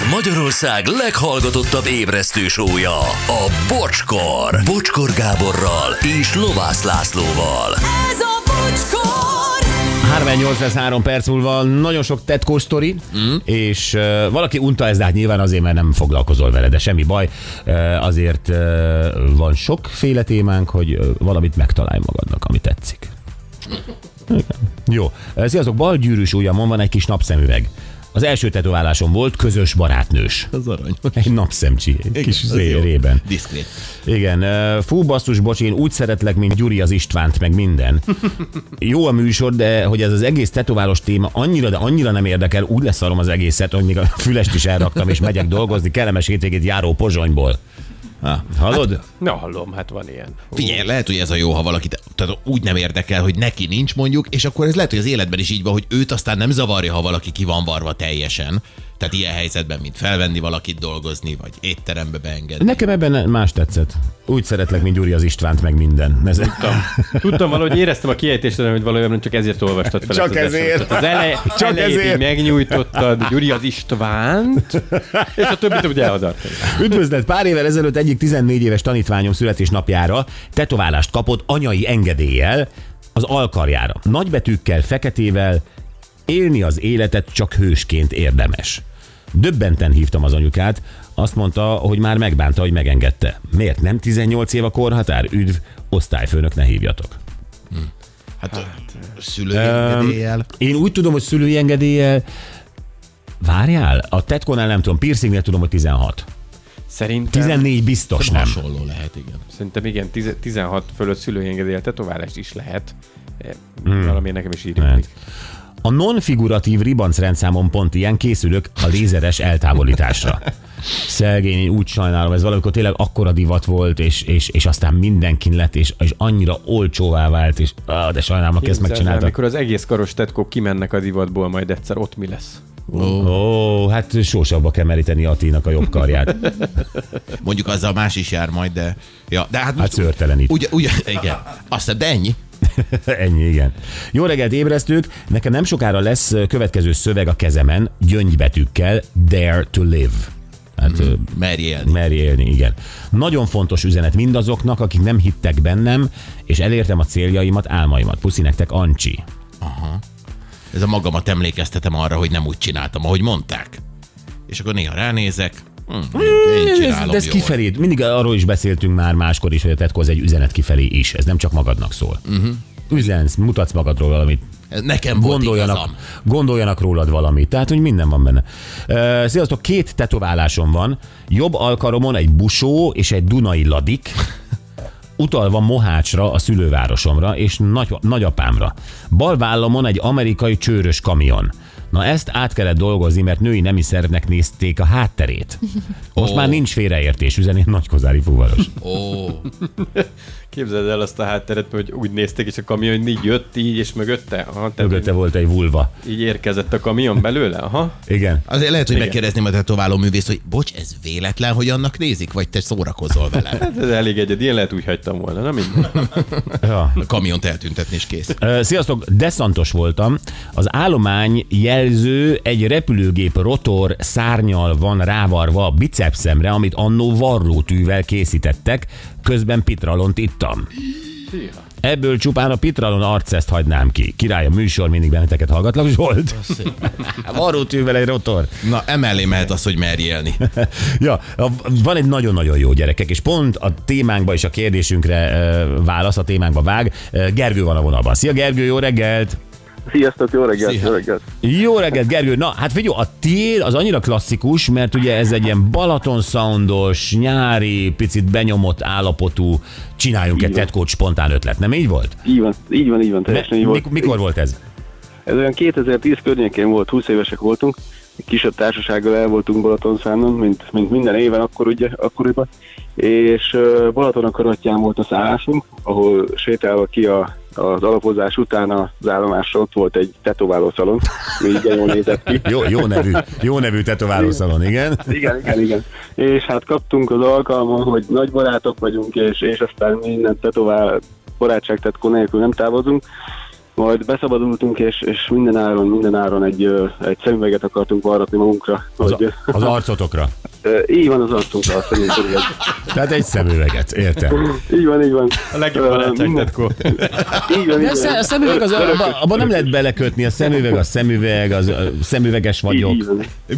Ez Magyarország leghallgatottabb ébresztő sója, a Bocskor. Bocskor Gáborral és Lovász Lászlóval. Ez a bocskor! 3803 perc múlva nagyon sok tetkós sztori, mm. és uh, valaki unta ezt, de hát nyilván azért, mert nem foglalkozol vele, de semmi baj. Uh, azért uh, van sokféle témánk, hogy uh, valamit megtalálj magadnak, ami tetszik. Jó. Sziasztok, bal gyűrűs ujjamon van egy kis napszemüveg. Az első tetoválásom volt közös barátnős. Az arany. Egy napszemcsi, egy kis az jó. rében. Diszkrét. Igen, fú basszus, bocs, én úgy szeretlek, mint Gyuri az Istvánt, meg minden. Jó a műsor, de hogy ez az egész tetoválós téma annyira, de annyira nem érdekel, úgy leszarom az egészet, hogy még a fülest is elraktam, és megyek dolgozni, kellemes hétvégét járó pozsonyból. Ha, hallod? Na, hallom, hát van ilyen. Figyelj, lehet, hogy ez a jó, ha valaki tehát úgy nem érdekel, hogy neki nincs mondjuk, és akkor ez lehet, hogy az életben is így van, hogy őt aztán nem zavarja, ha valaki ki van varva teljesen. Tehát ilyen helyzetben, mint felvenni valakit dolgozni, vagy étterembe beengedni. Nekem ebben más tetszett. Úgy szeretlek, mint Gyuri az Istvánt, meg minden. Ez... Tudtam, tudtam valahogy éreztem a kiejtésre, hogy valójában csak ezért olvastad fel Csak ezt az ezért. Az ele, Csak elejét ezért. megnyújtottad, Gyuri az Istvánt, és a többit úgy elhadartad. Üdvözlet! Pár évvel ezelőtt egyik 14 éves tanítványom születésnapjára tetoválást kapott anyai engedéllyel az alkarjára. Nagybetűkkel, feketével, élni az életet csak hősként érdemes. Döbbenten hívtam az anyukát, azt mondta, hogy már megbánta, hogy megengedte. Miért nem 18 év a korhatár? Üdv, osztályfőnök ne hívjatok. Hát, hát szülői engedéllyel. Én úgy tudom, hogy szülői engedéllyel Várjál, a tetkonál nem tudom, piercingnél tudom, hogy 16. Szerintem, 14 biztos nem. Hasonló lehet, igen. szerintem igen, 10 16 fölött szülői engedélyel tetoválást is lehet. Hmm. Valami nekem is így. A non-figuratív ribancrendszámon pont ilyen készülök a lézeres eltávolításra. Szegény, én úgy sajnálom, ez valamikor tényleg akkora divat volt, és, és, és aztán mindenkin lett, és, és annyira olcsóvá vált, és ah, de sajnálom, aki ezt megcsinálta. Mikor az egész karos tetkók kimennek a divatból, majd egyszer ott mi lesz? Ó, oh, hát sósabba kell meríteni Attinak a jobb karját. Mondjuk azzal más is jár majd, de... Ja, de hát, Hát szőrtelenít. Ugye, ugye, igen. Aztán, de ennyi. Ennyi, igen. Jó reggelt, ébresztők! Nekem nem sokára lesz következő szöveg a kezemen, gyöngybetűkkel, Dare to live. Hát, mm. Merj élni. Merj élni, igen. Nagyon fontos üzenet mindazoknak, akik nem hittek bennem, és elértem a céljaimat, álmaimat. Puszi nektek, Ancsi. Ez a magamat emlékeztetem arra, hogy nem úgy csináltam, ahogy mondták. És akkor néha ránézek, hm, én Ez, de ez jól. kifelé, mindig arról is beszéltünk már máskor is, hogy a tetkó az egy üzenet kifelé is. Ez nem csak magadnak szól. Uh-huh. Üzensz, mutatsz magadról valamit, Nekem volt gondoljanak, igazam. gondoljanak rólad valamit. Tehát, hogy minden van benne. Uh, sziasztok, két tetoválásom van. Jobb alkaromon egy busó és egy dunai ladik, utalva Mohácsra, a szülővárosomra és nagy, nagyapámra. Bal vállamon egy amerikai csőrös kamion. Na ezt át kellett dolgozni, mert női nemi szervnek nézték a hátterét. Most Ó. már nincs félreértés, üzeni nagykozári fuvaros. Ó, Képzeld el azt a hátteret, hogy úgy nézték, és a kamion így jött így, és mögötte. Aha, tehát Mögötte volt egy vulva. így érkezett a kamion belőle. Aha. Igen. azért lehet, hogy Igen. megkérdezném a tetováló művész, hogy bocs, ez véletlen, hogy annak nézik, vagy te szórakozol vele? Hát ez elég egyedi, én lehet úgy hagytam volna, na minden. Ja. A kamiont eltüntetni és kész. Sziasztok, deszantos voltam. Az állomány jelző egy repülőgép rotor szárnyal van rávarva a bicepszemre, amit annó varrótűvel készítettek, közben pitralont ittam. Ebből csupán a pitralon arceszt hagynám ki. Király a műsor, mindig benneteket hallgatlak, Zsolt. Varrótűvel egy rotor. Na, emellé mehet az, hogy merj élni. Ja, van egy nagyon-nagyon jó gyerekek, és pont a témánkba és a kérdésünkre válasz, a témánkba vág. Gergő van a vonalban. Szia Gergő, jó reggelt! Sziasztok, jó reggelt, Szia. jó reggelt. Jó reggelt, Gergő! Na, hát figyelj, a tiéd az annyira klasszikus, mert ugye ez egy ilyen Balaton soundos, nyári, picit benyomott állapotú, csináljunk egy tetkót spontán ötlet, nem így volt? Így van, így van, így van, teljesen így volt. mik- mikor volt ez? Ez olyan 2010 környékén volt, 20 évesek voltunk, egy kisebb társasággal el voltunk Balatonszánon, mint, mint minden éven akkor ugye, akkoriban, és Balaton a karatján volt a szállásunk, ahol sétálva ki a, az alapozás után az állomásra ott volt egy tetoválószalon, ami igen jól nézett ki. Jó, jó nevű, jó nevű tetoválószalon, igen? Igen, igen, igen. És hát kaptunk az alkalmon, hogy nagy barátok vagyunk, és, és aztán minden tetovál barátságtetkó nélkül nem távozunk. majd beszabadultunk, és, és minden áron, minden áron egy, egy szemüveget akartunk varratni magunkra. Az, Hogy, az arcotokra. így van az arcunkra, szerintem. igen. Tehát egy szemüveget, értem. Így van, így van. A legjobb barátság, tetkó. Így van, így a, van. a szemüveg, az, abban abba nem lehet belekötni, a szemüveg a szemüveg, az, ö, szemüveges vagyok.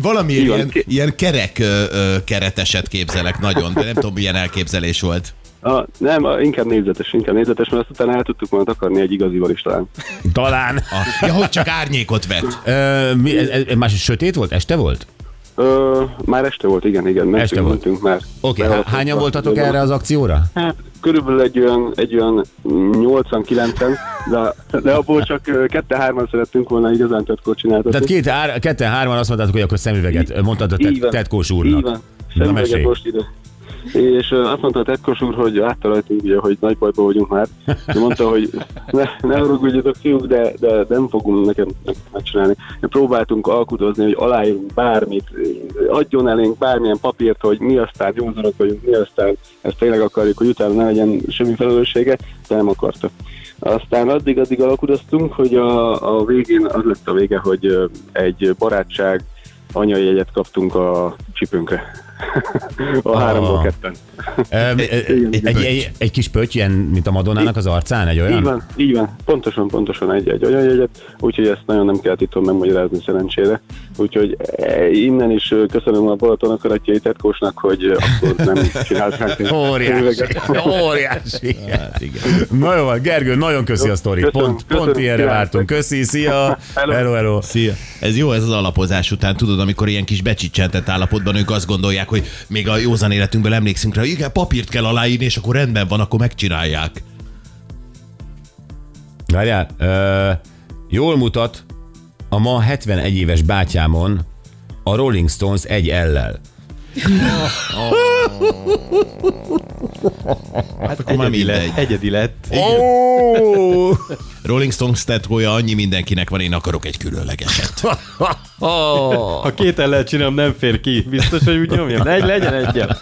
Valami ilyen, ilyen kerek ö, ö, kereteset képzelek nagyon, de nem tudom, milyen elképzelés volt. A, nem, a, inkább négyzetes, inkább négyzetes, mert azt utána el tudtuk volna akarni egy igazival is talán. Talán. A, ja, hogy csak árnyékot vett. Ö, mi, ez, ez, más sötét volt? Este volt? Ö, már este volt, igen, igen. Mentünk, Este volt. mentünk már. Oké, okay, hányan voltatok erre az akcióra? Hát, körülbelül egy olyan, egy olyan 80-90, de, de abból csak kette-hárman szerettünk volna igazán tetkót csináltatni. Tehát két, ár, ketten, hárman azt mondtátok, hogy akkor szemüveget mondtad a Így tet, van. tetkós Így úrnak. van. Na, Szemüveget most ide. És azt mondta a tetkos úr, hogy látta rajtunk, ugye, hogy nagy bajban vagyunk már. De mondta, hogy ne, ne haragudjatok fiúk, de, de nem fogunk nekem, megcsinálni. Próbáltunk alkudozni, hogy aláírunk bármit, adjon elénk bármilyen papírt, hogy mi aztán józanok vagyunk, mi aztán ezt tényleg akarjuk, hogy utána ne legyen semmi felelőssége, de nem akarta. Aztán addig-addig alkudoztunk, hogy a, a végén az lett a vége, hogy egy barátság anyai jegyet kaptunk a csipünkre. A háromból Ah. ketten. Egy, egy, egy, egy kis pötty, ilyen, mint a Madonnának az arcán, egy Így olyan? van, így van. Pontosan, pontosan egy, egy olyan jegyet, úgyhogy ezt nagyon nem kell titom megmagyarázni szerencsére. Úgyhogy eh, innen is köszönöm a Balaton akaratjai tetkósnak, hogy akkor nem csinálták. Óriási. Óriási. Hát igen. Na jó, Gergő, nagyon köszi a sztorit. köszönöm, Pont, köszönöm, pont ilyenre vártunk. Köszi, szia. Hello. Hello, hello. Szia. Ez jó, ez az alapozás után, tudod, amikor ilyen kis becsicsentett állapotban ők azt gondolják, hogy még a józan életünkből emlékszünk rá, hogy igen, papírt kell aláírni, és akkor rendben van, akkor megcsinálják. Várjál, ö, jól mutat a ma 71 éves bátyámon a Rolling Stones egy ellel. Hát akkor már Egyedi mindegy. lett. Egyedi lett. Oh! Rolling Stones tetkója annyi mindenkinek van, én akarok egy különlegeset. Ha két el lehet csinálnom, nem fér ki. Biztos, hogy úgy nyomjam. Egy legyen egyel.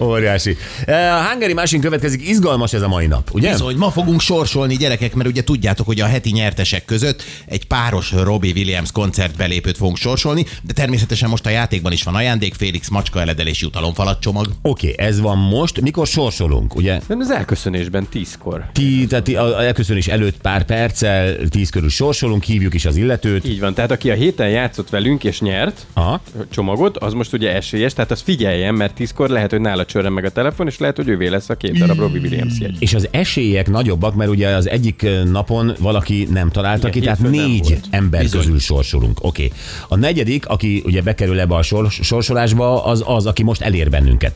Óriási. E, A Hungary Machine következik, izgalmas ez a mai nap, ugye? Bizony, ma fogunk sorsolni gyerekek, mert ugye tudjátok, hogy a heti nyertesek között egy páros Robbie Williams koncertbelépőt fogunk sorsolni, de természetesen most a játékban is van ajándék, Félix macska eledelési utalomfalat csomag. Oké, okay, ez van most. Mikor sorsolunk, ugye? Nem az elköszönésben tízkor. Ti, tehát ti- a elköszönés előtt pár perccel, tíz körül sorsolunk, hívjuk is az illetőt. Így van, tehát aki a héten játszott velünk és nyert Aha. csomagot, az most ugye esélyes, tehát az figyeljen, mert tízkor lehet, hogy nála csörren meg a telefon, és lehet, hogy ővé lesz a két darab Robbie Williams jegy. És az esélyek nagyobbak, mert ugye az egyik napon valaki nem találta ki, tehát négy ember Bizony. közül sorsolunk. Oké. Okay. A negyedik, aki ugye bekerül ebbe a sor, sorsolásba, az az, aki most elér bennünket.